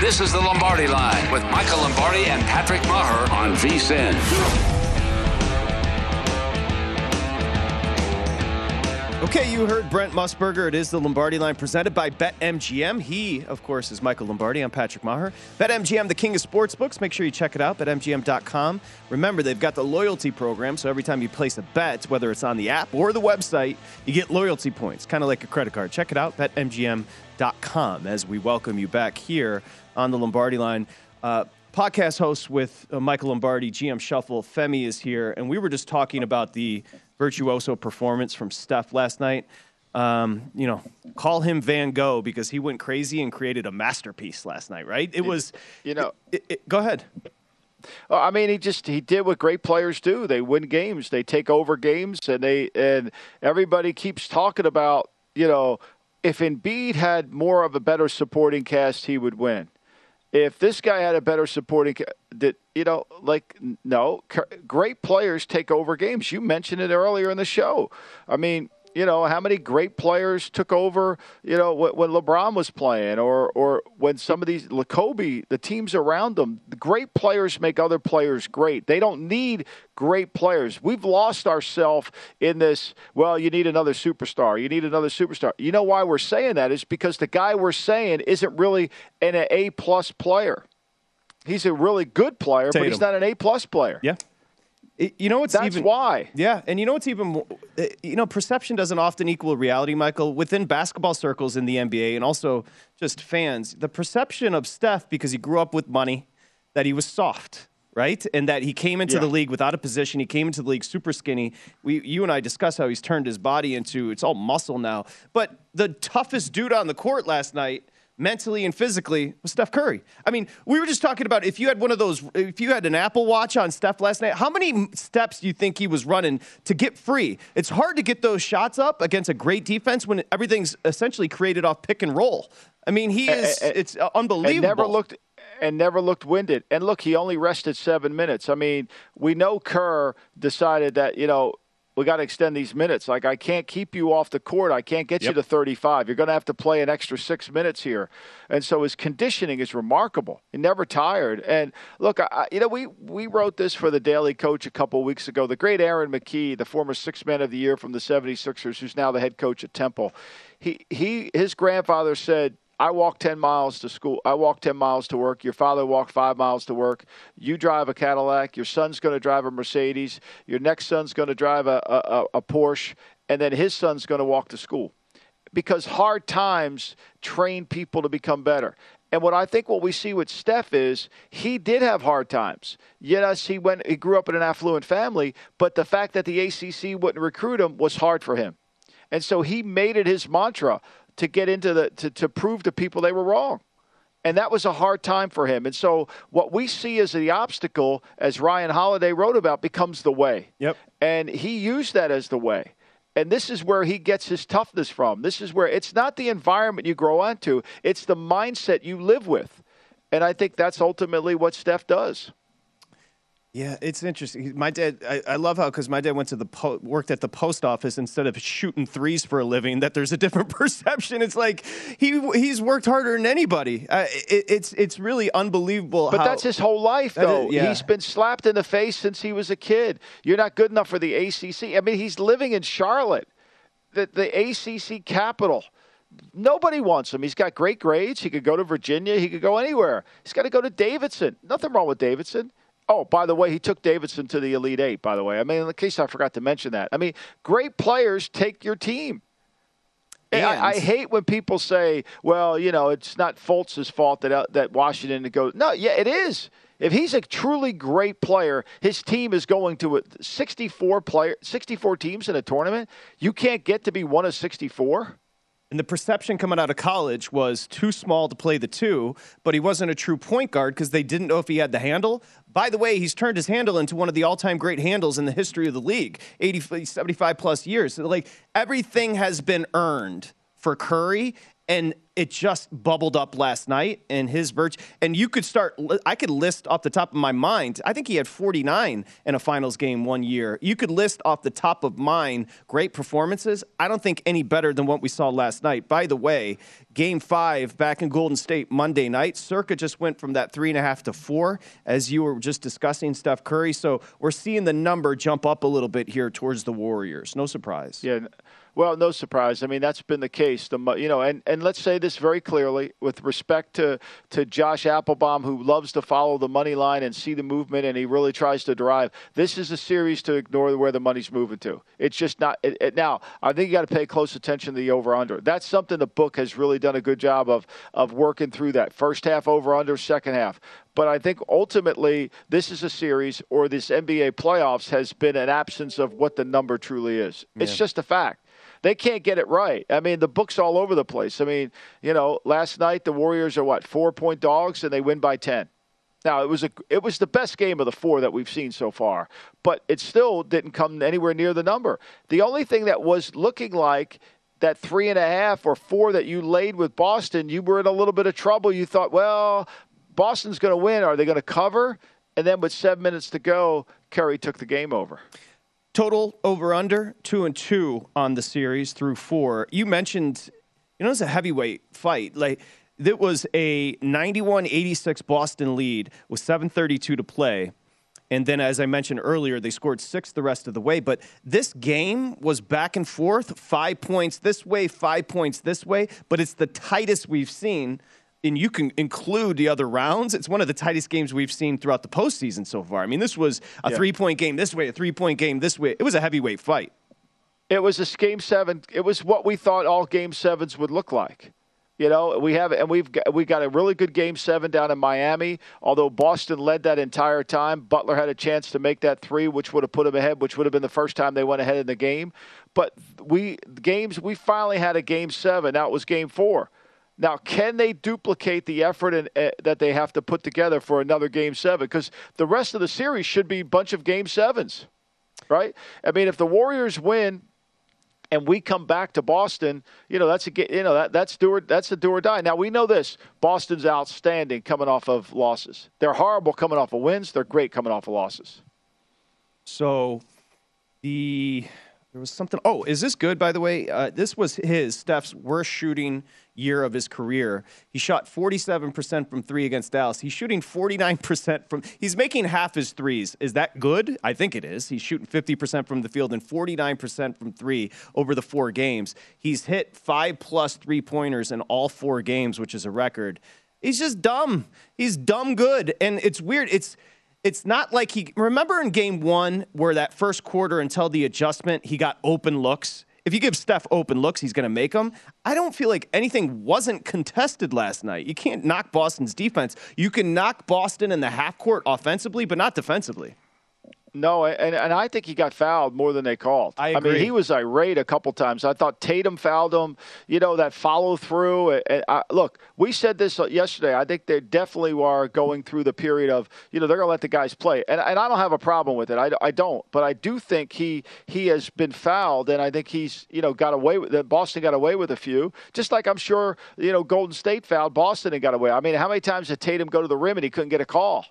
This is the Lombardi Line with Michael Lombardi and Patrick Meagher on VSIN. Okay, you heard Brent Musburger. It is the Lombardi line presented by BetMGM. He, of course, is Michael Lombardi. I'm Patrick Meagher. BetMGM, the king of sportsbooks. Make sure you check it out, betmgm.com. Remember, they've got the loyalty program, so every time you place a bet, whether it's on the app or the website, you get loyalty points, kind of like a credit card. Check it out, betmgm.com, as we welcome you back here on the Lombardi line. Uh, podcast host with uh, Michael Lombardi, GM Shuffle. Femi is here, and we were just talking about the virtuoso performance from Steph last night. Um, you know, call him Van Gogh because he went crazy and created a masterpiece last night, right? It was, you know, it, it, go ahead. I mean, he just he did what great players do. They win games, they take over games, and they and everybody keeps talking about you know if Embiid had more of a better supporting cast, he would win. If this guy had a better supporting that you know like no. Great players take over games. You mentioned it earlier in the show. I mean you know how many great players took over you know when LeBron was playing or or when some of these Kobe the teams around them the great players make other players great. They don't need great players. We've lost ourselves in this well you need another superstar you need another superstar. You know why we're saying that? Is because the guy we're saying isn't really an A plus player. He's a really good player Tatum. but he's not an A plus player. Yeah you know what's That's even why. Yeah, and you know what's even eh, you know perception doesn't often equal reality, Michael. Within basketball circles in the NBA and also just fans, the perception of Steph because he grew up with money that he was soft, right? And that he came into yeah. the league without a position. He came into the league super skinny. We you and I discussed how he's turned his body into it's all muscle now. But the toughest dude on the court last night mentally and physically was Steph Curry. I mean, we were just talking about if you had one of those, if you had an Apple Watch on Steph last night, how many steps do you think he was running to get free? It's hard to get those shots up against a great defense when everything's essentially created off pick and roll. I mean, he is, and, it's unbelievable. And never looked. And never looked winded. And look, he only rested seven minutes. I mean, we know Kerr decided that, you know, we got to extend these minutes. Like I can't keep you off the court. I can't get yep. you to 35. You're going to have to play an extra six minutes here. And so his conditioning is remarkable. He never tired. And look, I, you know, we we wrote this for the Daily Coach a couple weeks ago. The great Aaron McKie, the former six man of the year from the 76ers, who's now the head coach at Temple. He he his grandfather said I walk 10 miles to school. I walk 10 miles to work. Your father walked five miles to work. You drive a Cadillac. Your son's going to drive a Mercedes. Your next son's going to drive a, a, a Porsche. And then his son's going to walk to school. Because hard times train people to become better. And what I think what we see with Steph is he did have hard times. Yes, he went he grew up in an affluent family, but the fact that the ACC wouldn't recruit him was hard for him. And so he made it his mantra to get into the to, to prove to people they were wrong. And that was a hard time for him. And so what we see as the obstacle, as Ryan Holiday wrote about, becomes the way. Yep. And he used that as the way. And this is where he gets his toughness from. This is where it's not the environment you grow into, it's the mindset you live with. And I think that's ultimately what Steph does. Yeah, it's interesting. My dad, I, I love how because my dad went to the po- worked at the post office instead of shooting threes for a living. That there's a different perception. It's like he he's worked harder than anybody. Uh, it, it's it's really unbelievable. But how, that's his whole life, though. Is, yeah. He's been slapped in the face since he was a kid. You're not good enough for the ACC. I mean, he's living in Charlotte, the the ACC capital. Nobody wants him. He's got great grades. He could go to Virginia. He could go anywhere. He's got to go to Davidson. Nothing wrong with Davidson. Oh, by the way, he took Davidson to the Elite Eight, by the way. I mean, in case I forgot to mention that. I mean, great players take your team. And I, I, hate when people say, well, you know, it's not Fultz's fault that, uh, that Washington goes. No, yeah, it is. If he's a truly great player, his team is going to 64 player, 64 teams in a tournament. You can't get to be one of 64. And the perception coming out of college was too small to play the two, but he wasn't a true point guard because they didn't know if he had the handle. By the way, he's turned his handle into one of the all time great handles in the history of the league 80, 75 plus years. So like everything has been earned for Curry, and it just bubbled up last night and his virtue and you could start i could list off the top of my mind i think he had 49 in a finals game one year. You could list off the top of mind great performances. I don't think any better than what we saw last night. By the way game five back in golden state monday night circa just went from that three and a half to four as you were just discussing steph curry. So we're seeing the number jump up a little bit here towards the warriors. No surprise. Yeah well, no surprise. I mean, that's been the case. The you know, and, and let's say this very clearly with respect to to Josh Appelbaum, who loves to follow the money line and see the movement, and he really tries to drive. This is a series to ignore where the money's moving to. It's just not. It, it, now, I think you got to pay close attention to the over under. That's something the book has really done a good job of of working through that first half over under, second half. But I think ultimately, this is a series, or this NBA playoffs has been an absence of what the number truly is. Yeah. It's just a fact they can't get it right. I mean, the book's all over the place. I mean, you know, last night the Warriors are what four point dogs and they win by ten. Now it was a it was the best game of the four that we've seen so far, but it still didn't come anywhere near the number. The only thing that was looking like that three and a half or four that you laid with Boston, you were in a little bit of trouble. You thought, well, Boston's going to win. Are they going to cover? And then with seven minutes to go, Curry took the game over. Total over under two and two on the series through four. You mentioned, you know, it's a heavyweight fight. Like it was a 91-86 Boston lead with 7:32 to play. And then, as I mentioned earlier, they scored six the rest of the way. But this game was back and forth, five points this way, five points this way. But it's the tightest we've seen and you can include the other rounds, it's one of the tightest games we've seen throughout the postseason so far. I mean, this was a yeah. three point game this way, a three point game this way. It was a heavyweight fight. It was a game seven. It was what we thought all game sevens would look like. You know, we have and we've got, we got a really good game seven down in Miami. Although Boston led that entire time, Butler had a chance to make that three, which would have put them ahead, which would have been the first time they went ahead in the game. But we games we finally had a game seven. Now it was game four. Now, can they duplicate the effort and, uh, that they have to put together for another game seven? Because the rest of the series should be a bunch of game sevens, right? I mean, if the Warriors win and we come back to Boston, you know that's a you know that that's do or, that's a do or die. Now we know this: Boston's outstanding coming off of losses. They're horrible coming off of wins. They're great coming off of losses. So, the there was something. Oh, is this good, by the way? Uh, this was his, Steph's worst shooting year of his career. He shot 47% from three against Dallas. He's shooting 49% from, he's making half his threes. Is that good? I think it is. He's shooting 50% from the field and 49% from three over the four games. He's hit five plus three pointers in all four games, which is a record. He's just dumb. He's dumb good. And it's weird. It's, it's not like he remember in game one where that first quarter until the adjustment he got open looks if you give Steph open looks, he's going to make them. I don't feel like anything wasn't contested last night. You can't knock Boston's defense. You can knock Boston in the half court offensively, but not defensively. No, and, and I think he got fouled more than they called. I, agree. I mean, he was irate a couple times. I thought Tatum fouled him. You know that follow through. And I, look, we said this yesterday. I think they definitely are going through the period of you know they're going to let the guys play, and, and I don't have a problem with it. I, I don't, but I do think he he has been fouled, and I think he's you know got away with that. Boston got away with a few, just like I'm sure you know Golden State fouled Boston and got away. I mean, how many times did Tatum go to the rim and he couldn't get a call?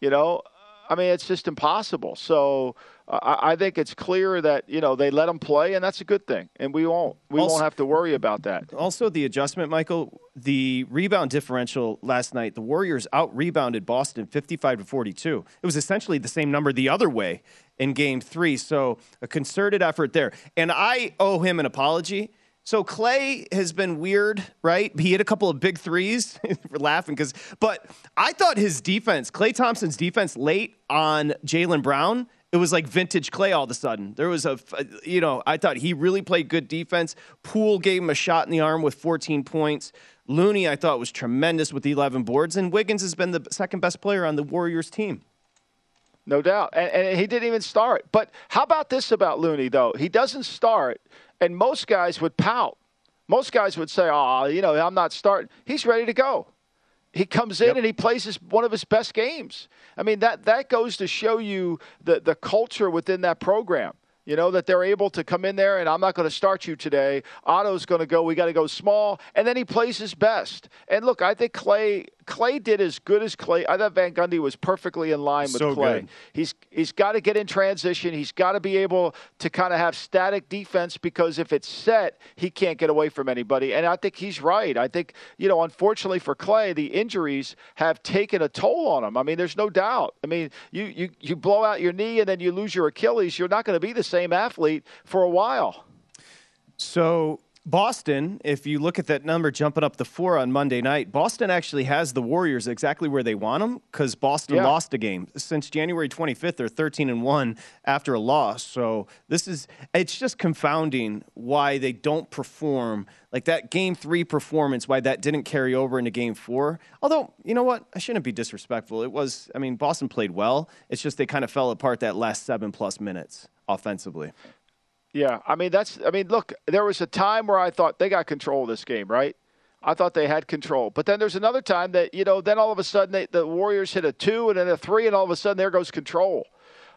You know, I mean, it's just impossible. So uh, I, think it's clear that you know they let them play, and that's a good thing. And we won't we also, won't have to worry about that. Also, the adjustment, Michael, the rebound differential last night. The Warriors out rebounded Boston fifty-five to forty-two. It was essentially the same number the other way in Game Three. So a concerted effort there, and I owe him an apology. So Klay has been weird, right? He hit a couple of big threes. We're laughing because, but I thought his defense, Klay Thompson's defense, late on Jaylen Brown, it was like vintage Klay all of a sudden. There was a, you know, I thought he really played good defense. Poole gave him a shot in the arm with 14 points. Looney, I thought, was tremendous with 11 boards, and Wiggins has been the second best player on the Warriors team. No doubt. And, and, he didn't even start. But how about this about Looney, though? He doesn't start, and most guys would pout. Most guys would say, oh, you know, I'm not starting. He's ready to go. He comes in yep. and he plays his, one of his best games. I mean, that, that goes to show you the, the culture within that program. You know, that they're able to come in there and I'm not going to start you today. Otto's going to go, we got to go small. And then he plays his best. And look, I think Klay Klay did as good as Klay. I thought Van Gundy was perfectly in line with so Klay. Good. He's he's got to get in transition. He's got to be able to kind of have static defense because if it's set, he can't get away from anybody. And I think he's right. I think you know, unfortunately for Klay, the injuries have taken a toll on him. I mean, there's no doubt. I mean, you you you blow out your knee and then you lose your Achilles. You're not going to be the same athlete for a while. So Boston, if you look at that number jumping up the four on Monday night, Boston actually has the Warriors exactly where they want them because Boston yeah. lost a game since January 25th. They're 13 and one after a loss. So this is it's just confounding why they don't perform like that game three performance. Why that didn't carry over into game four. Although you know what, I shouldn't be disrespectful. It was. I mean, Boston played well. It's just they kind of fell apart that last seven plus minutes offensively. Yeah, I mean that's. I mean, look, there was a time where I thought they got control of this game, right? I thought they had control, but then there's another time that you know, then all of a sudden they, the Warriors hit a two and then a three, and all of a sudden there goes control.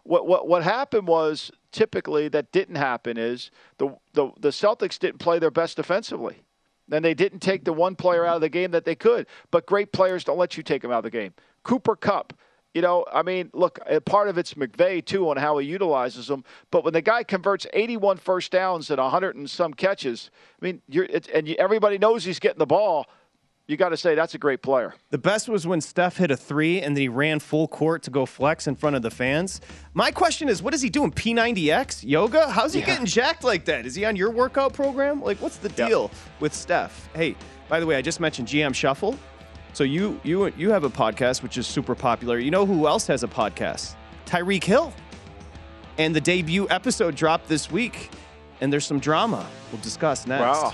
What what what happened was typically that didn't happen is the the, the Celtics didn't play their best defensively. Then they didn't take the one player out of the game that they could. But great players don't let you take them out of the game. Cooper Kupp, you know, I mean, look, uh, part of it's McVay too on how he utilizes them. But when the guy converts 81 first downs and 100 and some catches, I mean, you're and you, everybody knows he's getting the ball. You got to say that's a great player. The best was when Steph hit a three and then he ran full court to go flex in front of the fans. My question is, what is he doing? P90X yoga? How's he yeah. getting jacked like that? Is he on your workout program? Like, what's the deal yep. with Steph? Hey, by the way, I just mentioned GM Shuffle. So you you you have a podcast which is super popular. You know who else has a podcast? Tyreek Hill. And the debut episode dropped this week, and there's some drama we'll discuss next. Wow.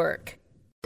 work.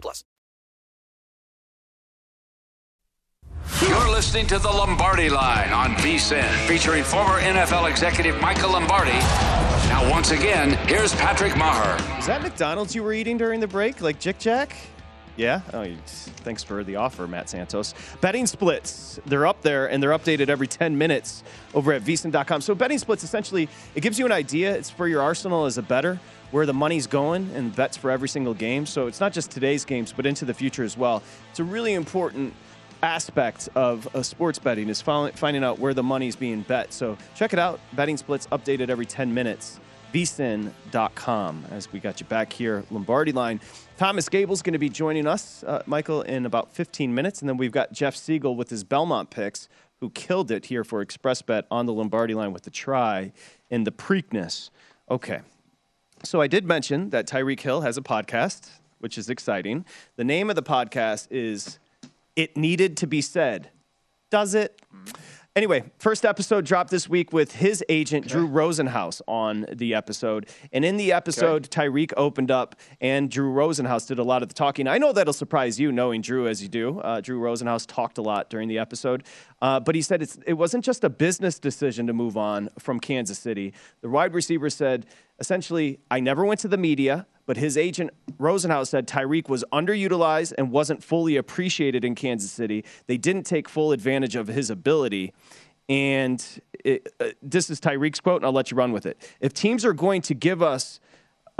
plus. You're listening to the Lombardi Line on VSIN, featuring former NFL executive Michael Lombardi. Now, once again, here's Patrick Meagher. Is that McDonald's you were eating during the break, like Jick Jack? Yeah. Oh, thanks for the offer, Matt Santos. Betting splits, they're up there and they're updated every 10 minutes over at vsin.com. So, betting splits essentially, it gives you an idea. It's for your arsenal as a better, where the money's going and bets for every single game. So, it's not just today's games, but into the future as well. It's a really important aspect of uh, sports betting is finding out where the money's being bet. So, check it out. Betting splits updated every 10 minutes vsin.com as we got you back here lombardi line thomas gable's going to be joining us uh, michael in about 15 minutes and then we've got jeff siegel with his belmont picks who killed it here for XpressBet on the lombardi line with the try in the preakness okay so i did mention that tyreek hill has a podcast which is exciting the name of the podcast is it needed to be said does it mm-hmm. Anyway, first episode dropped this week with his agent. Drew Rosenhaus, on the episode. And in the episode. Tyreek opened up and Drew Rosenhaus did a lot of the talking. I know that'll surprise you, knowing Drew as you do. Uh, Drew Rosenhaus talked a lot during the episode. Uh, but he said it wasn't just a business decision to move on from Kansas City. The wide receiver said, essentially, I never went to the media but his agent Rosenhaus said Tyreek was underutilized and wasn't fully appreciated in Kansas City. They didn't take full advantage of his ability. And it, uh, this is Tyreek's quote, and I'll let you run with it. If teams are going to give us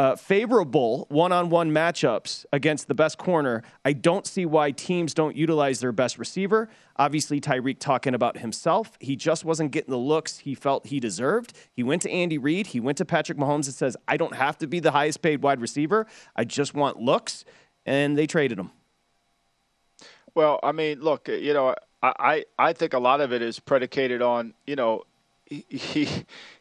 uh, favorable one-on-one matchups against the best corner, I don't see why teams don't utilize their best receiver. Obviously, Tyreek talking about himself. He just wasn't getting the looks he felt he deserved. He went to Andy Reid. He went to Patrick Mahomes and says, "I don't have to be the highest paid wide receiver. I just want looks," and they traded him. Well, I mean, look, you know, I I, I think a lot of it is predicated on you know he, he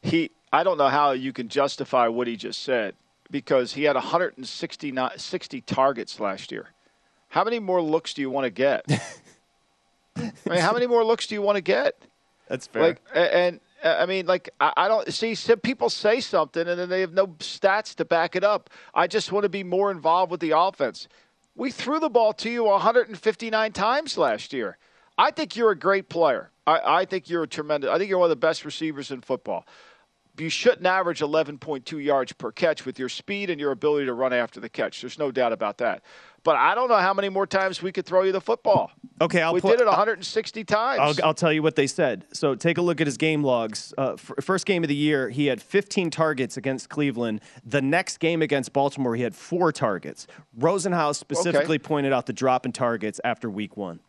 he. I don't know how you can justify what he just said because he had 160 targets last year. How many more looks do you want to get? I mean, how many more looks do you want to get? That's fair. Like, and uh, I mean, like, I don't see some people say something and then they have no stats to back it up. I just want to be more involved with the offense. We threw the ball to you 159 times last year. I think you're a great player. I, I think you're a tremendous. I think you're one of the best receivers in football you shouldn't average 11.2 yards per catch with your speed and your ability to run after the catch. There's no doubt about that. But I don't know how many more times we could throw you the football. Okay, I'll we put, did it 160 times. I'll, I'll, tell you what they said. So take a look at his game logs. Uh, first game of the year, he had 15 targets against Cleveland. The next game against Baltimore, he had four targets. Rosenhaus specifically okay. pointed out the drop in targets after week one.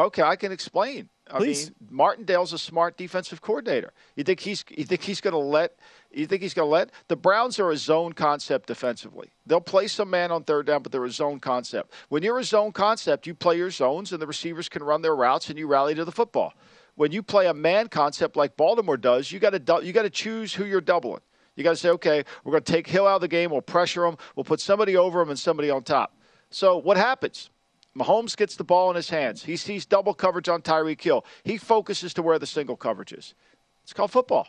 Okay, I can explain. I Please. mean, Martindale's a smart defensive coordinator. You think he's you think he's going to let you think he's going to let the Browns are a zone concept defensively. They'll play some man on third down, but they're a zone concept. When you're a zone concept, you play your zones, and the receivers can run their routes, and you rally to the football. When you play a man concept like Baltimore does, you got to you got to choose who you're doubling. You got to say, okay, we're going to take Hill out of the game. We'll pressure him. We'll put somebody over him and somebody on top. So what happens? Mahomes gets the ball in his hands. He sees double coverage on Tyreek Hill. He focuses to where the single coverage is. It's called football.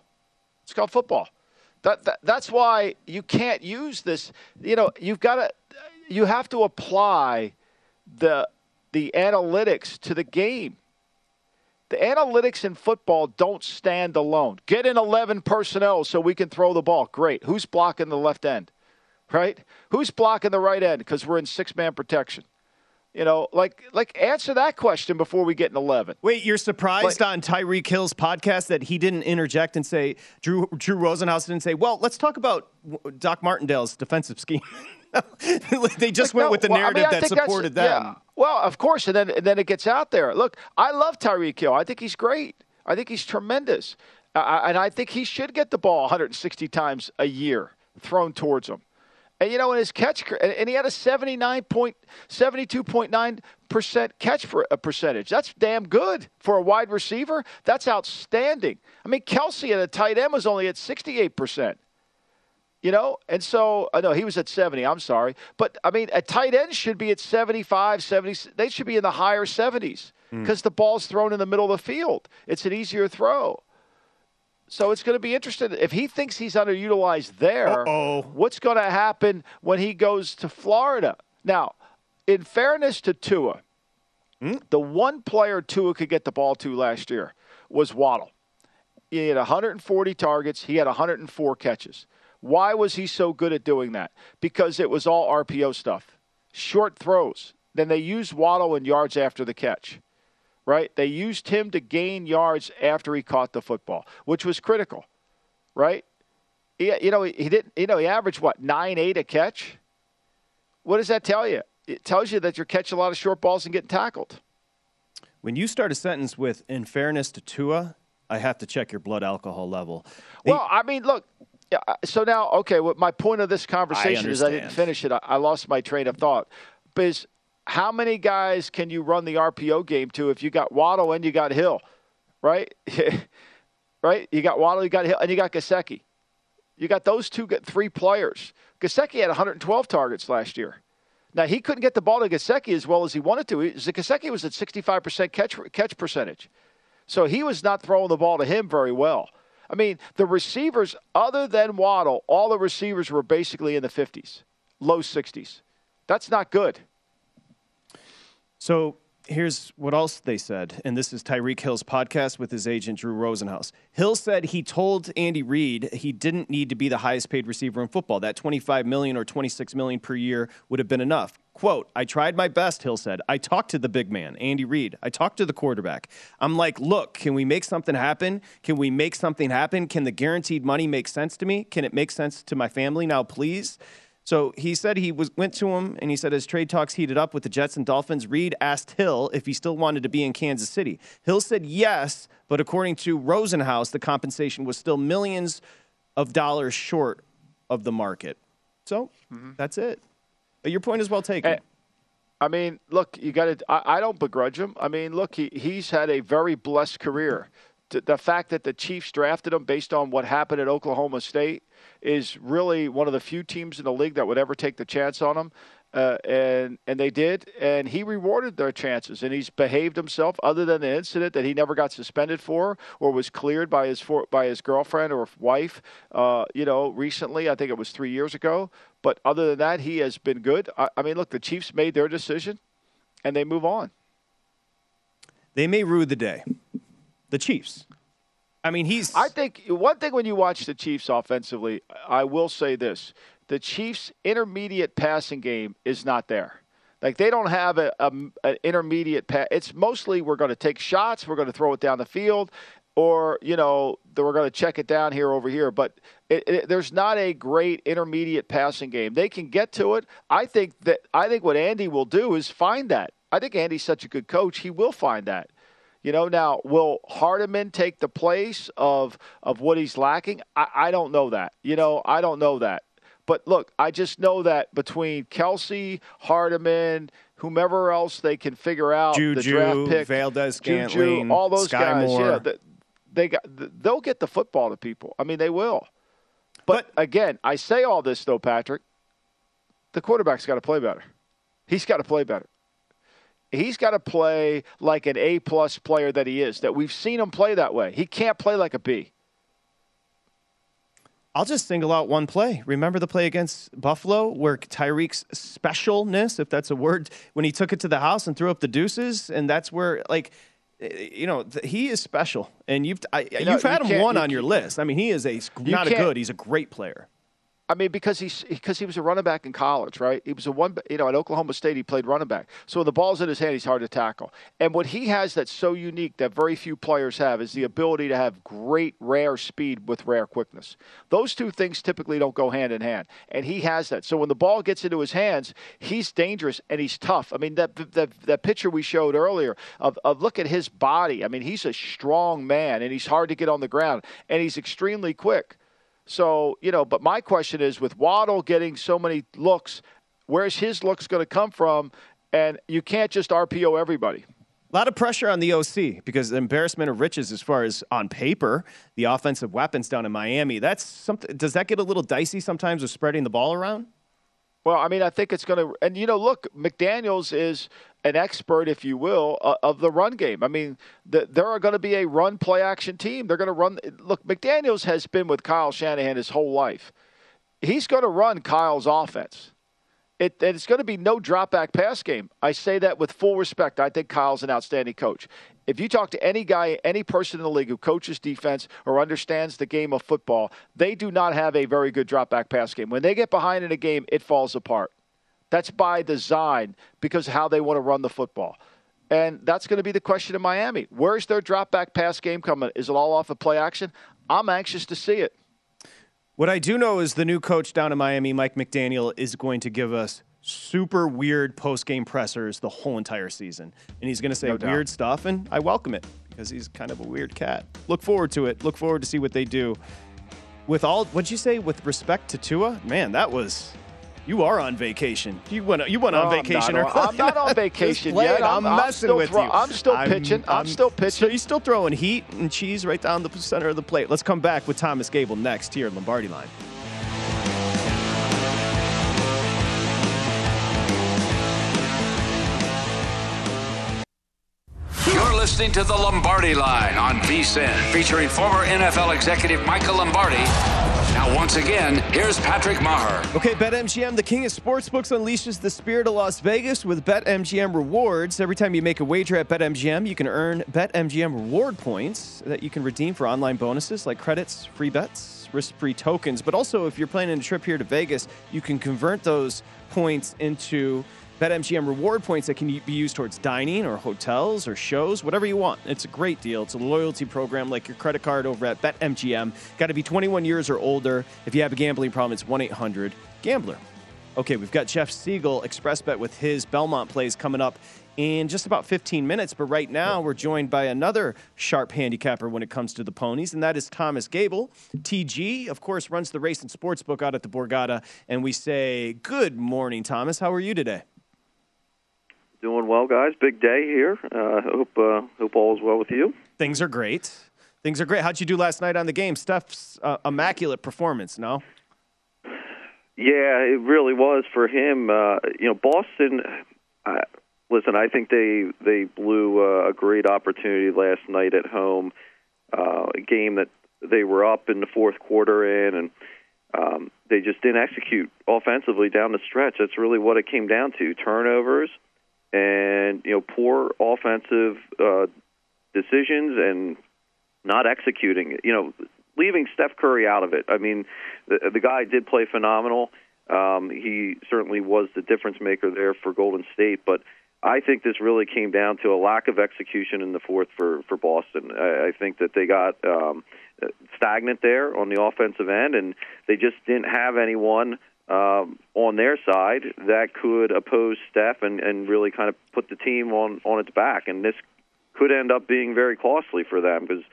It's called football. That, that that's why you can't use this. You know, you've got to you have to apply the the analytics to the game. The analytics in football don't stand alone. Get in 11 personnel so we can throw the ball. Great. Who's blocking the left end? Right? Who's blocking the right end because we're in six man protection? You know, like like answer that question before we get in 11. Wait, you're surprised like, on Tyreek Hill's podcast that he didn't interject and say Drew Drew Rosenhaus didn't say, "Well, let's talk about Doc Martindale's defensive scheme." they just like, went no, with the well, narrative I mean, that supported them. Yeah. Well, of course, and then and then it gets out there. Look, I love Tyreek Hill. I think he's great. I think he's tremendous, uh, and I think he should get the ball 160 times a year thrown towards him. And you know, in his catch, and he had a 79 point, 72.9 percent catch for a percentage. That's damn good for a wide receiver. That's outstanding. I mean, Kelce at a tight end was only at 68 percent. You know, and so I know he was at 70. I'm sorry, but I mean, a tight end should be at 75, 70. They should be in the higher 70s because mm. the ball's thrown in the middle of the field. It's an easier throw. So it's going to be interesting. If he thinks he's underutilized there, Uh-oh. what's going to happen when he goes to Florida? Now, in fairness to Tua, hmm? the one player Tua could get the ball to last year was Waddle. He had 140 targets, he had 104 catches. Why was he so good at doing that? Because it was all RPO stuff, short throws. Then they used Waddle in yards after the catch right? They used him to gain yards after he caught the football, which was critical, right? He, you know, he didn't. You know, he averaged what nine, eight a catch. What does that tell you? It tells you that you're catching a lot of short balls and getting tackled. When you start a sentence with "in fairness to Tua," I have to check your blood alcohol level. Well, I mean, look. So now, okay. What my point of this conversation I is, I didn't finish it. I, I lost my train of thought. Because how many guys can you run the RPO game to if you got Waddle and you got Hill, right? right? You got Waddle, you got Hill, and you got Gesicki. You got those two, three players. Gesicki had 112 targets last year. Now he couldn't get the ball to Gesicki as well as he wanted to. Gesicki was at 65% catch catch percentage, so he was not throwing the ball to him very well. I mean, the receivers, other than Waddle, all the receivers were basically in the 50s, low 60s. That's not good. So here's what else they said, and this is Tyreek Hill's podcast with his agent Drew Rosenhaus. Hill said he told Andy Reid he didn't need to be the highest paid receiver in football. That 25 million or 26 million per year would have been enough. Quote, I tried my best, Hill said. I talked to the big man, Andy Reid. I talked to the quarterback. I'm like, look, can we make something happen? Can we make something happen? Can the guaranteed money make sense to me? Can it make sense to my family now, please? So he said he was went to him and he said as trade talks heated up with the Jets and Dolphins, Reid asked Hill if he still wanted to be in Kansas City. Hill said yes, but according to Rosenhaus, the compensation was still millions of dollars short of the market. So mm-hmm. that's it. But your point is well taken. I mean, look, you got to. I, I, don't begrudge him. I mean, look, he, he's had a very blessed career. The fact that the Chiefs drafted him based on what happened at Oklahoma State is really one of the few teams in the league that would ever take the chance on him. Uh, and and they did, and he rewarded their chances, and he's behaved himself. Other than the incident that he never got suspended for, or was cleared by his for, by his girlfriend or wife, uh, you know, recently. I think it was three years ago. But other than that, he has been good. I, I mean, look, the Chiefs made their decision, and they move on. They may rue the day. The Chiefs. I mean, he's. I think one thing when you watch the Chiefs offensively, I will say this: the Chiefs' intermediate passing game is not there. Like they don't have a, a an intermediate pass. It's mostly we're going to take shots, we're going to throw it down the field, or you know we're going to check it down here over here. But it, it, there's not a great intermediate passing game. They can get to it. I think that I think what Andy will do is find that. I think Andy's such a good coach; he will find that. You know, now will Hardman take the place of of what he's lacking? I, I don't know that. You know, I don't know that. But look, I just know that between Kelce, Hardman, whomever else they can figure out, Juju, the draft pick, Valdes-Scantling, all those Sky guys, Moore. yeah, they got they'll get the football to people. I mean, they will. But, but again, I say all this though, Patrick. The quarterback's got to play better. He's got to play better. He's got to play like an A plus player that he is. That we've seen him play that way. He can't play like a B. I'll just single out one play. Remember the play against Buffalo where Tyreek's specialness, if that's a word, when he took it to the house and threw up the deuces, and that's where like you know he is special, and you've I, you have had him one on your list. I mean, he is a not a good. He's a great player. I mean, because he's because he was a running back in college, right? He was a one, you know, at Oklahoma State he played running back. So the ball's in his hand, he's hard to tackle. And what he has that's so unique that very few players have is the ability to have great rare speed with rare quickness. Those two things typically don't go hand in hand, and he has that. So when the ball gets into his hands, he's dangerous and he's tough. I mean, that that that picture we showed earlier of, of look at his body. I mean, he's a strong man and he's hard to get on the ground and he's extremely quick. So, you know, but my question is with Waddle getting so many looks, where's his looks going to come from? And you can't just RPO everybody. A lot of pressure on the OC because the embarrassment of riches as far as on paper, the offensive weapons down in Miami. That's something does that get a little dicey sometimes with spreading the ball around? Well, I mean, I think it's going to, and you know, look, McDaniels is an expert, if you will, uh, of the run game. I mean, the, there are going to be a run play action team. They're going to run. Look, McDaniels has been with Kyle Shanahan his whole life. He's going to run Kyle's offense. It, it's going to be no drop back pass game. I say that with full respect. I think Kyle's an outstanding coach. If you talk to any guy, any person in the league who coaches defense or understands the game of football, they do not have a very good drop back pass game. When they get behind in a game, it falls apart. That's by design because how they want to run the football. And that's going to be the question in Miami. Where's their drop back pass game coming? Is it all off of play action? I'm anxious to see it. What I do know is the new coach down in Miami, Mike McDaniel, is going to give us super weird post game pressers the whole entire season. And he's going to say no weird stuff, and I welcome it because he's kind of a weird cat. Look forward to it. Look forward to see what they do. With all, what'd you say, with respect to Tua? Man, that was you are on vacation. You went. You went on vacation. I'm not, on, I'm not on vacation yet. I'm, I'm messing with throw, you. I'm still pitching. I'm, I'm, still pitching. So you're still throwing heat and cheese right down the center of the plate. Let's come back with Thomas Gable next here at Lombardi Line. You're listening to the Lombardi Line on VSIN, featuring former NFL executive Michael Lombardi now, once again, here's Patrick Meagher. Okay, BetMGM, the king of sportsbooks, unleashes the spirit of Las Vegas with BetMGM rewards. Every time you make a wager at BetMGM, you can earn BetMGM reward points that you can redeem for online bonuses like credits, free bets, risk free tokens. But also, if you're planning a trip here to Vegas, you can convert those points into BetMGM reward points that can be used towards dining or hotels or shows, whatever you want. It's a great deal. It's a loyalty program like your credit card over at BetMGM. Got to be 21 years or older. If you have a gambling problem, it's 1 800 Gambler. Okay, we've got Jeff Siegel, XpressBet, with his Belmont plays coming up in just about 15 minutes. But right now, we're joined by another sharp handicapper when it comes to the ponies, and that is Thomas Gable. TG, of course, runs the race and sports book out at the Borgata. And we say, Good morning, Thomas. How are you today? Doing well, guys. Big day here. Uh, hope uh, hope all is well with you. Things are great. Things are great. How'd you do last night on the game? Steph's uh, immaculate performance. No. Yeah, it really was for him. Uh, you know, Boston. Uh, listen, I think they they blew uh, a great opportunity last night at home. Uh, a game that they were up in the fourth quarter in, and um, they just didn't execute offensively down the stretch. That's really what it came down to: turnovers and you know poor offensive uh, decisions and not executing. You know, leaving Steph Curry out of it. I mean, the, the guy did play phenomenal. Um, he certainly was the difference maker there for Golden State, but I think this really came down to a lack of execution in the fourth for for Boston. I, I think that they got um, stagnant there on the offensive end, and they just didn't have anyone um, on their side that could oppose Steph and, and really kind of put the team on, on its back. And this could end up being very costly for them because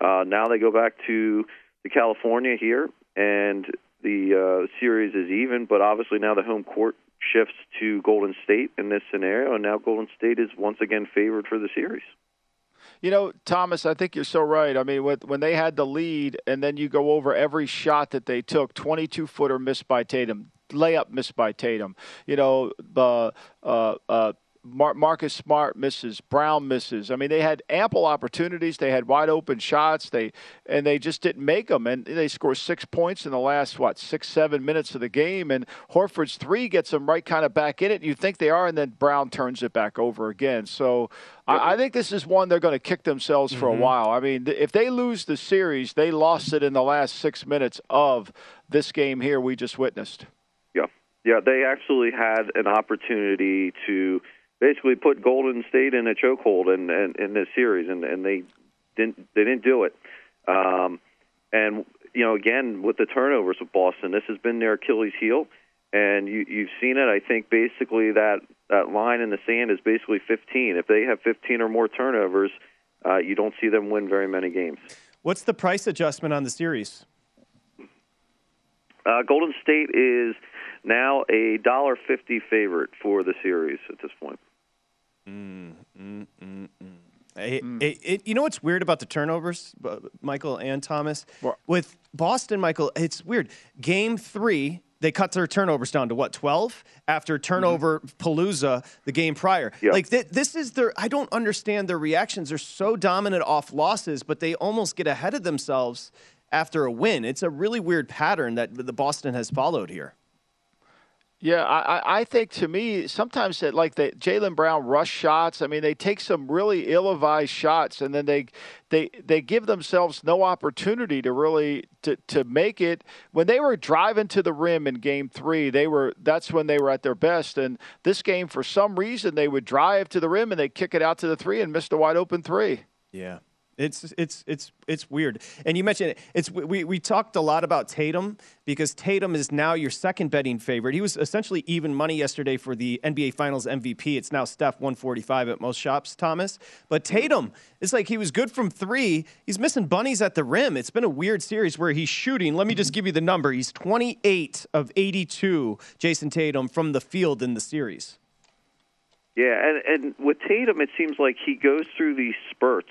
uh, now they go back to the California here, and the uh, series is even. But obviously now the home court shifts to Golden State in this scenario, and now Golden State is once again favored for the series. You know, Thomas, I think you're so right. I mean, when they had the lead, and then you go over every shot that they took 22 footer missed by Tatum, layup missed by Tatum, you know, uh, uh, uh, Mar- Marcus Smart misses, Brown misses. I mean, they had ample opportunities. They had wide open shots. They and they just didn't make them. And they score six points in the last what six, seven minutes of the game. And Horford's three gets them right kind of back in it. You think they are, and then Brown turns it back over again. So I, I think this is one they're going to kick themselves for Mm-hmm. a while. I mean, if they lose the series, they lost it in the last six minutes of this game here we just witnessed. Yeah, yeah. They actually had an opportunity to basically put Golden State in a chokehold in, in in this series, and and they didn't they didn't do it. Um, and you know, again with the turnovers with Boston, this has been their Achilles heel, and you you've seen it. I think basically that that line in the sand is basically 15. If they have 15 or more turnovers, uh, you don't see them win very many games. What's the price adjustment on the series? Uh, Golden State is now a dollar fifty favorite for the series at this point. Mm, mm, mm. It, it, it, you know what's weird about the turnovers, Michael and Thomas? With Boston, Michael, it's weird. Game three, they cut their turnovers down to what, 12? After turnover palooza the game prior. Like, th- this is their, I don't understand their reactions. They're so dominant off losses, but they almost get ahead of themselves after a win. It's a really weird pattern that the Boston has followed here. Yeah, I, I- think to me sometimes that like the Jaylen Brown rush shots. I mean, they take some really ill-advised shots, and then they they they give themselves no opportunity to really to, to make it. When they were driving to the rim in Game Three, they were that's when they were at their best. And this game, for some reason, they would drive to the rim and they kick it out to the three and missed a wide open three. Yeah. It's it's it's it's weird. And you mentioned it. It's we we talked a lot about Tatum because Tatum is now your second betting favorite. He was essentially even money yesterday for the NBA Finals MVP. It's now Steph 145 at most shops, Thomas. But Tatum, it's like he was good from 3. He's missing bunnies at the rim. It's been a weird series where he's shooting. Let me just give you the number. He's 28 of 82 Jayson Tatum from the field in the series. Yeah, and and with Tatum, it seems like he goes through these spurts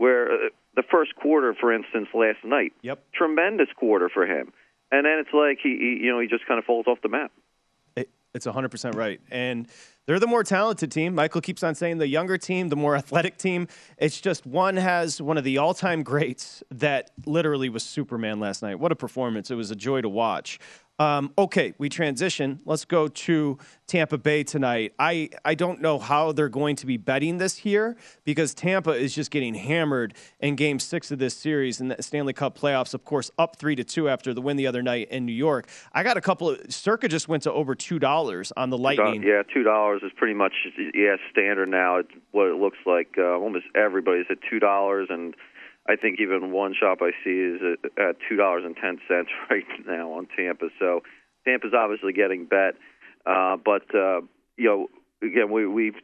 where uh, the first quarter, for instance, last night, yep, tremendous quarter for him, and then it's like he, he you know, he just kind of falls off the map. It, it's 100% right. And they're the more talented team. Michael keeps on saying the younger team, the more athletic team. It's just one has one of the all time greats that literally was Superman last night. What a performance. It was a joy to watch. Um, okay, we transition. Let's go to Tampa Bay tonight. I, I don't know how they're going to be betting this here because Tampa is just getting hammered in game six of this series in the Stanley Cup playoffs, of course, up three to two after the win the other night in New York. I got a couple of Circa just went to over two dollars on the Lightning. Yeah, two dollars is pretty much yeah standard now. It's what it looks like. Uh, almost everybody's at two dollars, and I think even one shop I see is at, at two dollars and ten cents right now on Tampa. So Tampa's obviously getting bet, uh, but uh, you know again we we've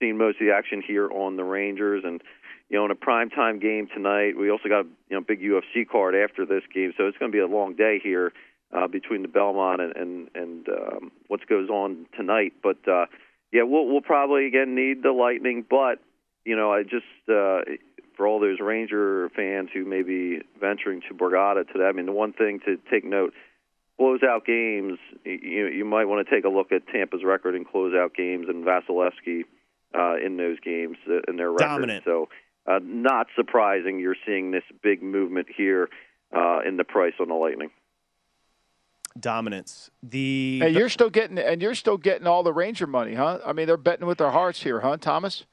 seen most of the action here on the Rangers and. You know, in a primetime game tonight, we also got a you know big UFC card after this game, so it's going to be a long day here uh, between the Belmont and and, and um, what goes on tonight. But uh, yeah, we'll we'll probably again need the Lightning, but you know, I just uh, for all those Ranger fans who may be venturing to Borgata today, I mean, the one thing to take note: closeout games. You you might want to take a look at Tampa's record in closeout games and Vasilevskiy uh, in those games uh, in their record. Dominant. So. Uh, not surprising, you're seeing this big movement here uh, in the price on the Lightning. Dominance. The And you're still getting and you're still getting all the Ranger money, huh? I mean, they're betting with their hearts here, huh, Thomas?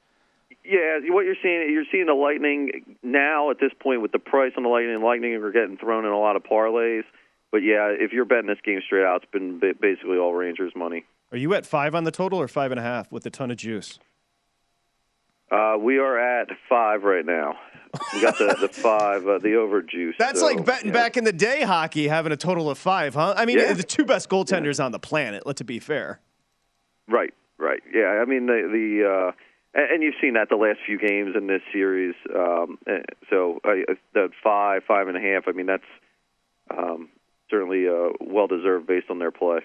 Yeah, what you're seeing, you're seeing the Lightning now at this point with the price on the Lightning. Lightning are getting thrown in a lot of parlays, but yeah, if you're betting this game straight out, it's been basically all Rangers money. Are you at five on the total or five and a half with a ton of juice? Uh, we are at five right now. We got the, the five, uh, the over juice. That's so, like betting yeah. back in the day hockey, having a total of five, huh? I mean, Yeah. the two best goaltenders on the planet. Let to be fair. Right, right. Yeah, I mean the the uh, and, you've seen that the last few games in this series. Um, eh, so uh, that five, five and a half. I mean that's um, certainly uh, well deserved based on their play.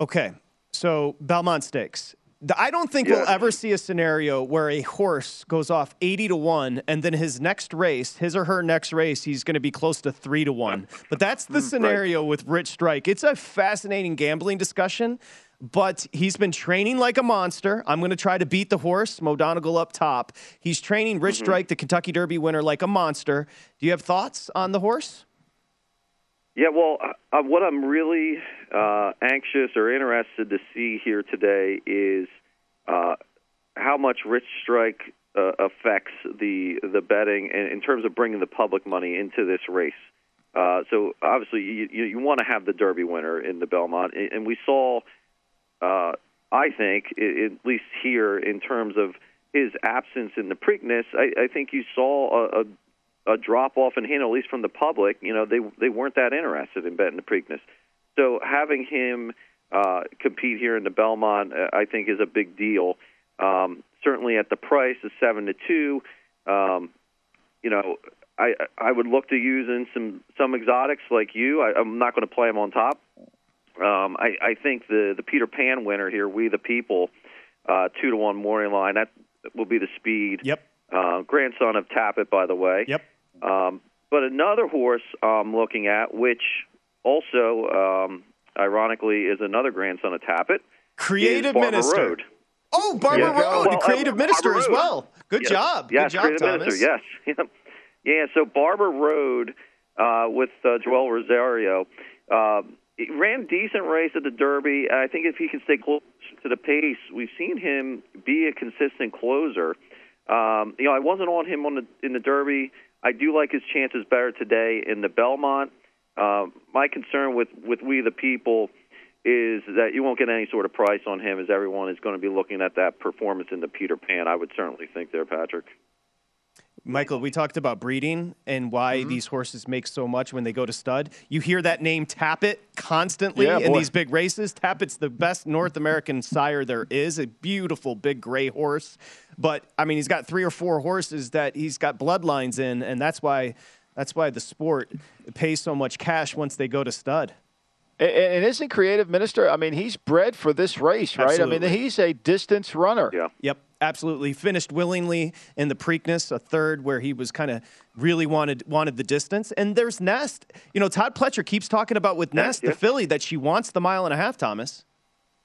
Okay, so Belmont Stakes. I don't think Yeah. we'll ever see a scenario where a horse goes off 80 to 1 and then his next race, his or her next race, he's going to be close to 3 to 1. But that's the mm, scenario with Rich Strike. It's a fascinating gambling discussion, but he's been training like a monster. I'm going to try to beat the horse, Mo Donegal up top. He's training Rich mm-hmm. Strike, the Kentucky Derby winner, like a monster. Do you have thoughts on the horse? Yeah, well, uh, what I'm really uh, anxious or interested to see here today is uh, how much Rich Strike uh, affects the the betting in, in terms of bringing the public money into this race. Uh, so obviously, you, you, you want to have the Derby winner in the Belmont, and we saw, uh, I think, at least here in terms of his absence in the Preakness, I, I think you saw a, a a drop off in him, at least from the public. You know, they they weren't that interested in betting the Preakness. So having him uh, compete here in the Belmont, uh, I think, is a big deal. Um, certainly at the price of seven to two, um, you know, I I would look to use in some some exotics like you. I, I'm not going to play him on top. Um, I, I think the the Peter Pan winner here, We the People, uh, two to one morning line. That will be the speed. Yep. Uh, grandson of Tapit, by the way. Yep. Um, but another horse I'm looking at, which also, um, ironically, is another grandson of Tapit. Creative Minister. Road. Oh, Barbara Yeah. Road, Well, creative uh, minister Barbara as well. Good Yes. job. Yes, Good job, creative Thomas. minister. Yes. yeah. So Barber Road uh, with uh, Joel Rosario uh, it ran decent race at the Derby. I think if he can stay close to the pace, we've seen him be a consistent closer. Um, you know, I wasn't on him on the in the Derby. I do like his chances better today in the Belmont. Uh, my concern with with we the people is that you won't get any sort of price on him, as everyone is going to be looking at that performance in the Peter Pan. I would certainly think there, Patrick. Michael, we talked about breeding and why Mm-hmm. these horses make so much when they go to stud. You hear that name Tapit constantly Yeah, in boy. these big races. Tapit's the best North American sire there is, a beautiful big gray horse. But I mean, he's got three or four horses that he's got bloodlines in, and that's why that's why the sport pays so much cash once they go to stud. And, and isn't creative minister? I mean, he's bred for this race, right? I mean, he's a distance runner. Yeah. Yep, absolutely. Finished willingly in the Preakness, a third where he was kind of really wanted wanted the distance. And there's Nest. You know, Todd Pletcher keeps talking about with Nest, the filly, that she wants the mile and a half. Thomas.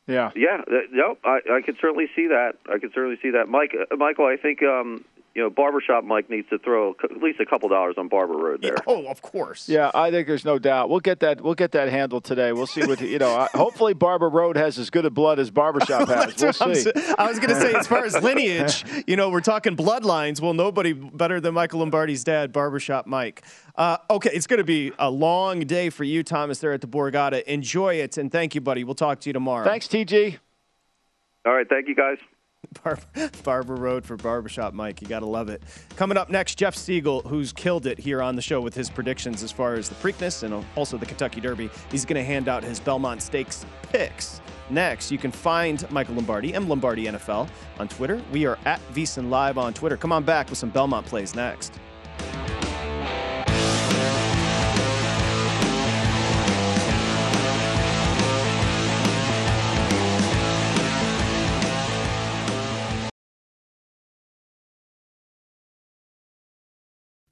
Yeah. Yeah. Uh, no, I, I could certainly see that. I could certainly see that, Mike. Uh, Michael, I think um, you know, barbershop Mike needs to throw at least a couple dollars on Barber Road there. Oh, of course. Yeah, I think there's no doubt. We'll get that. We'll get that handled today. We'll see what you know. I- Hopefully, Barber Road has as good a blood as Barbershop has. We'll see. I was going to say, as far as lineage, you know, we're talking bloodlines. Well, nobody better than Michael Lombardi's dad, Barbershop Mike. Uh, okay, it's going to be a long day for you, Thomas, there at the Borgata. Enjoy it, and thank you, buddy. We'll talk to you tomorrow. Thanks, TG. All right, thank you guys. Bar- Barber Road for Barbershop Mike. You got to love it. Coming up next, Jeff Siegel, who's killed it here on the show with his predictions as far as the Preakness and also the Kentucky Derby. He's going to hand out his Belmont Stakes picks. Next, you can find Michael Lombardi, M Lombardi NFL, on Twitter. We are at VSiN Live on Twitter. Come on back with some Belmont plays next.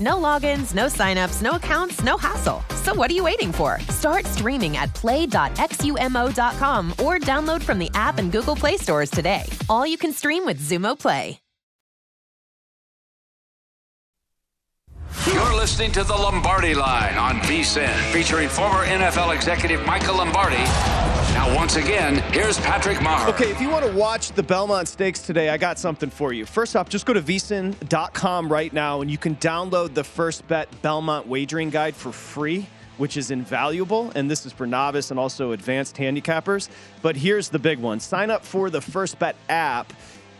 No logins, no signups, no accounts, no hassle. So what are you waiting for? Start streaming at play.xumo.com or download from the app and Google Play stores today. All you can stream with Xumo Play. You're listening to the Lombardi Line on VSIN, featuring former NFL executive Michael Lombardi. Now, once again, here's Patrick Meagher. Okay, if you want to watch the Belmont Stakes today, I got something for you. First off, just go to vsin.com right now and you can download the First Bet Belmont Wagering Guide for free which is invaluable. And this is for novice and also advanced handicappers. But here's the big one sign up for the First Bet app.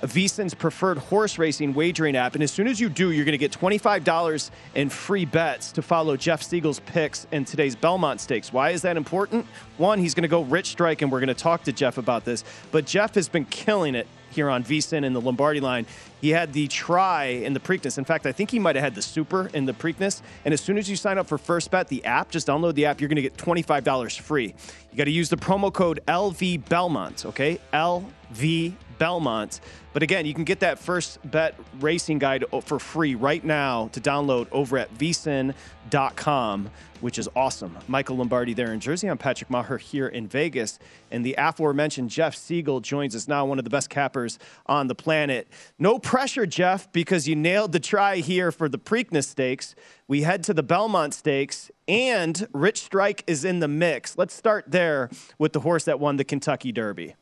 VSIN's preferred horse racing wagering app. And as soon as you do, you're going to get $25 in free bets to follow Jeff Siegel's picks in today's Belmont Stakes. Why is that important? One, he's going to go rich strike, and we're going to talk to Jeff about this. But Jeff has been killing it here on VSIN in the Lombardi line. He had the try in the Preakness. In fact, I think he might have had the super in the Preakness. And as soon as you sign up for First Bet, the app, just download the app, you're going to get $25 free. You got to use the promo code LV Belmont, okay? LV Belmont. But again, you can get that first bet racing guide for free right now to download over at vsin.com, which is awesome. Michael Lombardi there in Jersey. I'm Patrick Meagher here in Vegas. And the aforementioned Jeff Siegel joins us now, one of the best cappers on the planet. No pressure, Jeff, because you nailed the try here for the Preakness Stakes. We head to the Belmont Stakes, and Rich Strike is in the mix. Let's start there with the horse that won the Kentucky Derby.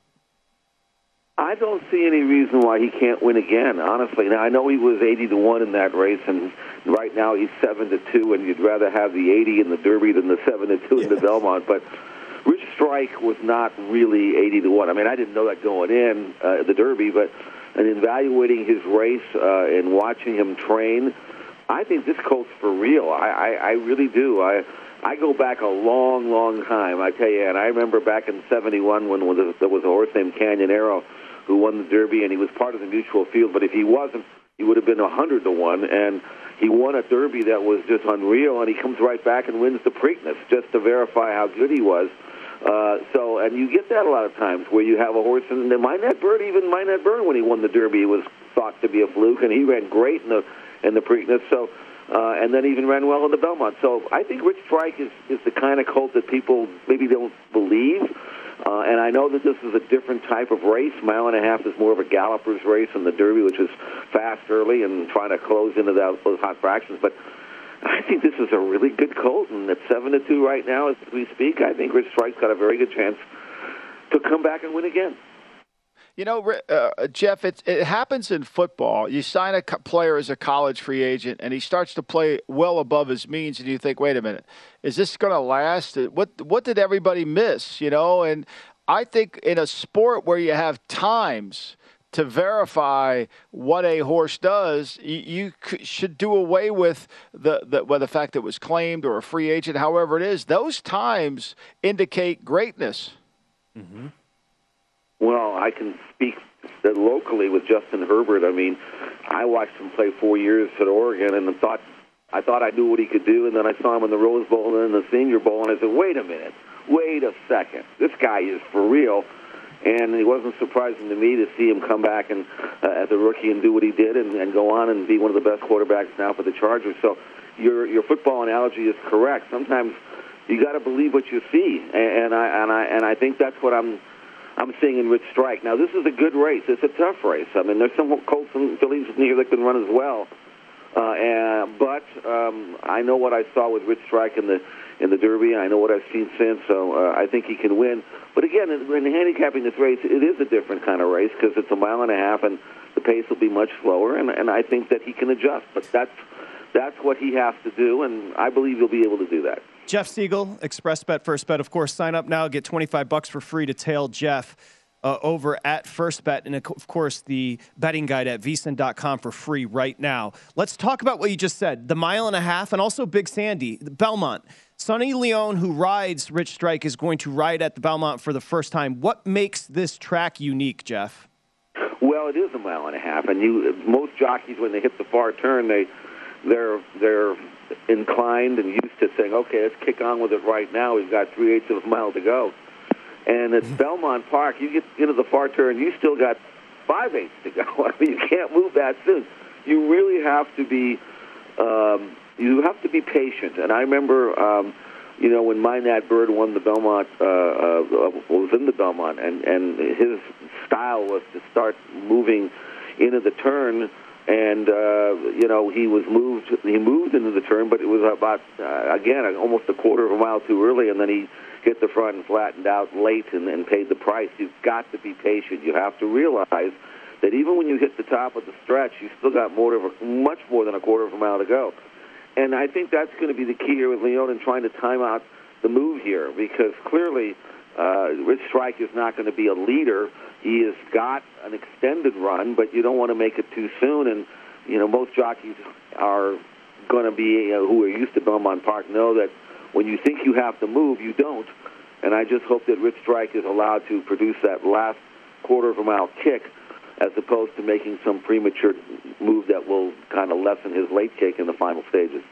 I don't see any reason why he can't win again. Honestly, now I know he was eighty to one in that race, and right now he's seven to two. And you'd rather have the eighty in the Derby than the seven to two in the Belmont. But Rich Strike was not really eighty to one. I mean, I didn't know that going in uh, the Derby, but in evaluating his race uh, and watching him train, I think this colt's for real. I, I, I really do. I. I go back a long, long time, I tell you, and I remember back in '71 when there was a horse named Canonero who won the Derby, and he was part of the mutual field. But if he wasn't, he would have been a hundred to one, and he won a Derby that was just unreal. And he comes right back and wins the Preakness just to verify how good he was. Uh, so, and you get that a lot of times where you have a horse, and the Mine That Bird, even Mine That Bird, when he won the Derby, was thought to be a fluke, and he ran great in the in the Preakness. So. Uh, and then even ran well in the Belmont. So I think Rich Strike is, is the kind of colt that people maybe don't believe. Uh, and I know that this is a different type of race. Mile and a half is more of a galloper's race than the Derby, which is fast early and trying to close into that, those hot fractions. But I think this is a really good colt, and at seven to two right now, as we speak, I think Rich Strike's got a very good chance to come back and win again. You know, uh, Jeff, it, it happens in football. You sign a player as a college free agent, and he starts to play well above his means, and you think, wait a minute, is this going to last? What what did everybody miss? You know, and I think in a sport where you have times to verify what a horse does, you, you should do away with the, the well, the fact that it was claimed or a free agent, however it is. Those times indicate greatness. Mm-hmm. I can speak locally with Justin Herbert. I mean, I watched him play four years at Oregon and thought I thought I knew what he could do, and then I saw him in the Rose Bowl and then the Senior Bowl, and I said, "Wait a minute, wait a second, this guy is for real." And it wasn't surprising to me to see him come back and uh, as a rookie and do what he did, and, and go on and be one of the best quarterbacks now for the Chargers. So your your football analogy is correct. Sometimes you got to believe what you see, and, and I and I and I think that's what I'm I'm seeing in Rich Strike. Now, this is a good race. It's a tough race. I mean, there's some Colts and Fillies here that can run as well. Uh, and, but um, I know what I saw with Rich Strike in the in the Derby. I know what I've seen since, so uh, I think he can win. But again, in, in handicapping this race, it is a different kind of race because it's a mile and a half, and the pace will be much slower. And, and I think that he can adjust. But that's that's what he has to do, and I believe he'll be able to do that. Jeff Siegel, XpressBet, First Bet. Of course, sign up now, get 25 bucks for free to tail Jeff uh, over at First Bet. And of course, the betting guide at vsin.com for free right now. Let's talk about what you just said the mile and a half, and also Big Sandy, Belmont. Sonny Leon, who rides Rich Strike, is going to ride at the Belmont for the first time. What makes this track unique, Jeff? Well, it is a mile and a half, and you most jockeys when they hit the far turn, they they're they're inclined and used to saying, okay, let's kick on with it right now. We've got three eighths of a mile to go. And at mm-hmm. Belmont Park, you get into the far turn, you still got five eighths to go. I mean, you can't move that soon. You really have to be um, you have to be patient. And I remember, um, you know, when Mine That Bird won the Belmont, uh, uh, was in the Belmont, and and his style was to start moving into the turn and uh, you know he was moved. He moved into the turn, but it was about uh, again almost a quarter of a mile too early, and then he hit the front and flattened out late and, and paid the price. You've got to be patient. You have to realize that even when you hit the top of the stretch, you still got more of a, much more than a quarter of a mile to go. And I think that's going to be the key here with Leon and trying to time out the move here because clearly uh, Rich Strike is not going to be a leader. He has got an extended run, but you don't want to make it too soon. And you know, most jockeys are going to be uh, who are used to Belmont Park know that when you think you have to move, you don't. And I just hope that Rich Strike is allowed to produce that last quarter of a mile kick as opposed to making some premature move that will kind of lessen his late kick in the final stages.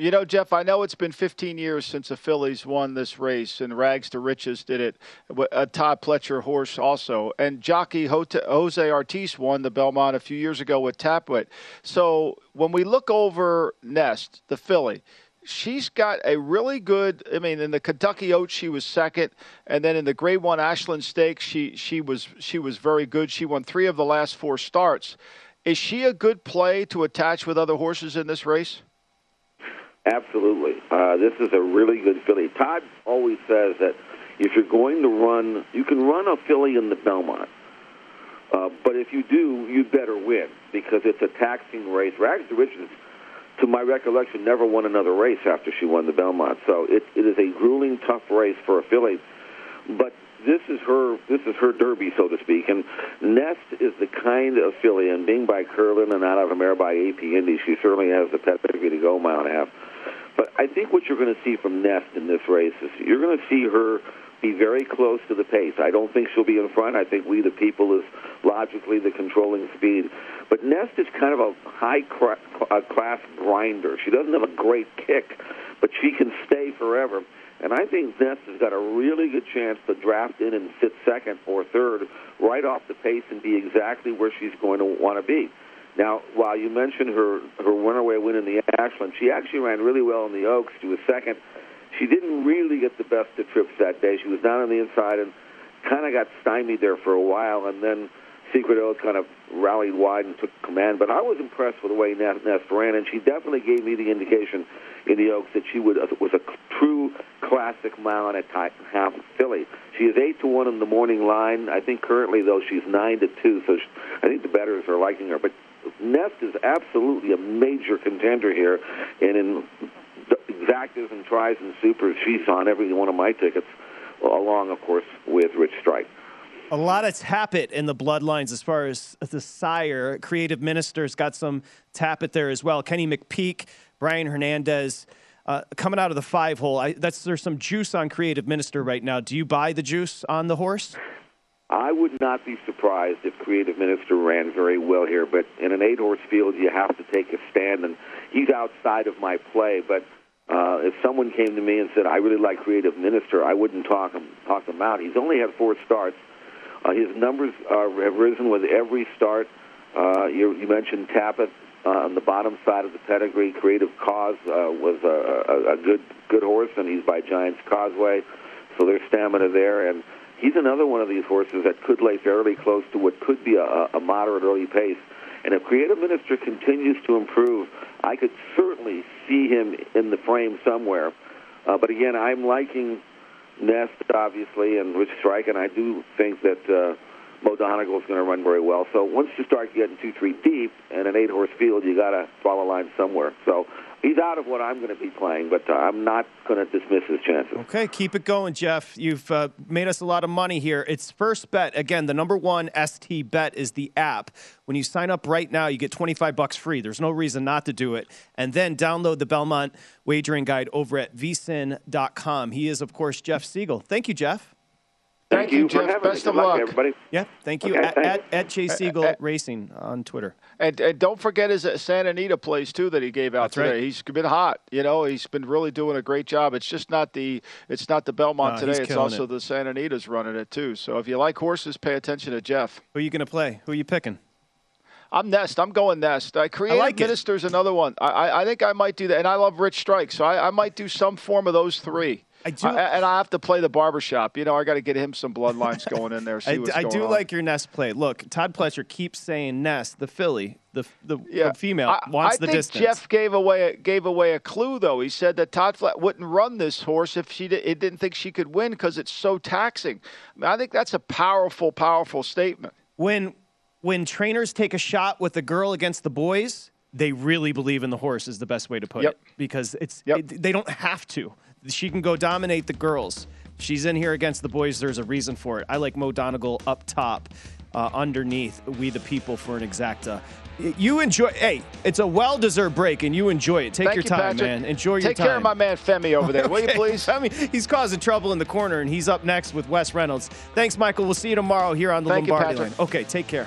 You know, Jeff, I know it's been 15 years since the fillies won this race, and Rags to Riches did it. A uh, Todd Pletcher horse also. And jockey Jose Ortiz won the Belmont a few years ago with Tapwrit. So when we look over Nest, the filly, she's got a really good. I mean, in the Kentucky Oaks, she was second, and then in the Grade One Ashland Stakes, she she was she was very good. She won three of the last four starts. Is she a good play to attach with other horses in this race? Absolutely. Uh, this is a really good filly. Todd always says that if you're going to run, you can run a filly in the Belmont. Uh, but if you do, you better win because it's a taxing race. Rags to Riches, to my recollection, never won another race after she won the Belmont. So it, it is a grueling, tough race for a filly. But this is her this is her derby, so to speak. And Nest is the kind of filly, and being by Curlin and out of a mare by AP Indy, she certainly has the pedigree to go a mile and a half. But I think what you're going to see from Nest in this race is you're going to see her be very close to the pace. I don't think she'll be in front. I think we, the people, is logically the controlling speed. But Nest is kind of a high class grinder. She doesn't have a great kick, but she can stay forever. And I think Nest has got a really good chance to draft in and sit second or third right off the pace and be exactly where she's going to want to be. Now, while you mentioned her her runaway win in the Ashland, she actually ran really well in the Oaks. She was second. She didn't really get the best of trips that day. She was down on the inside and kind of got stymied there for a while, and then Secret Oath kind of rallied wide and took command. But I was impressed with the way Nest ran, and she definitely gave me the indication in the Oaks that she would uh, was a true classic mile and a half filly. She is eight to one in the morning line. I think currently though she's nine to two, so she, I think the bettors are liking her. But Nest is absolutely a major contender here, and in exactas and tries and supers, she's on every one of my tickets, along, of course, with Rich Strike. A lot of Tapit in the bloodlines as far as the sire. Creative Minister's got some Tapit there as well. Kenny McPeek, Brian Hernandez. Uh, coming out of the five hole, I, that's there's some juice on Creative Minister right now. Do you buy the juice on the horse? I would not be surprised if Creative Minister ran very well here, but in an eight horse field, you have to take a stand, and he's outside of my play. But uh, if someone came to me and said, I really like Creative Minister, I wouldn't talk him, talk him out. He's only had four starts. Uh, his numbers are, have risen with every start. Uh, you, you mentioned Tapit uh, on the bottom side of the pedigree. Creative Cause uh, was a, a, a good good horse, and he's by Giants Causeway, so there's stamina there. And he's another one of these horses that could lay fairly close to what could be a, a moderate early pace. And if Creative Minister continues to improve, I could certainly see him in the frame somewhere. Uh, but again, I'm liking Nest obviously and Rich Strike, and I do think that uh, Mo Donegal is going to run very well. So once you start getting two, three deep and an eight-horse field, you got to draw a line somewhere. So he's out of what I'm going to be playing, but uh, I'm not going to dismiss his chances. Okay, keep it going, Jeff. You've uh, made us a lot of money here. It's First Bet. Again, the number one ST Bet is the app. When you sign up right now, you get 25 bucks free. There's no reason not to do it. And then download the Belmont Wagering Guide over at vsin.com. He is, of course, Jeff Siegel. Thank you, Jeff. Thank, you, Jeff. Best of luck, everybody. Yeah, thank you. Okay, at, thanks. at, at Jay Siegel Racing on Twitter. And, and don't forget his uh, Santa Anita plays too that he gave out That's today. right. He's been hot. You know, he's been really doing a great job. It's just not the it's not the Belmont No, today. It's also it. the Santa Anita's running it too. So if you like horses, pay attention to Jeff. Who are you going to play? Who are you picking? I'm Nest. I'm going Nest. I creative like it. Minister's another one. I, I I think I might do that, and I love Rich Strike, so I, I might do some form of those three. I do, and I have to play the barbershop. You know, I got to get him some bloodlines going in there. I, I do on. like your Nest play. Look, Todd Pletcher keeps saying Nest, the filly, the the, Yeah. the female I, wants I the think distance. Jeff gave away gave away a clue though. He said that Todd Flat wouldn't run this horse if she di- it didn't think she could win because it's so taxing. I, mean, I think that's a powerful, powerful statement. when when trainers take a shot with the girl against the boys, they really believe in the horse is the best way to put Yep. it because it's it, they don't have to. She can go dominate the girls. She's in here against the boys. There's a reason for it. I like Mo Donegal up top, uh, underneath We the People for an exacta. You enjoy. Hey, it's a well-deserved break, and you enjoy it. Take Thank your you, time, Patrick. man. Enjoy your time. Take care of my man Femi over there, will you please? I mean, he's causing trouble in the corner, and he's up next with Wes Reynolds. Thanks, Michael. We'll see you tomorrow here on the Thank Lombardi Patrick. line. Okay, take care.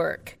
Work.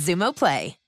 Xumo Play.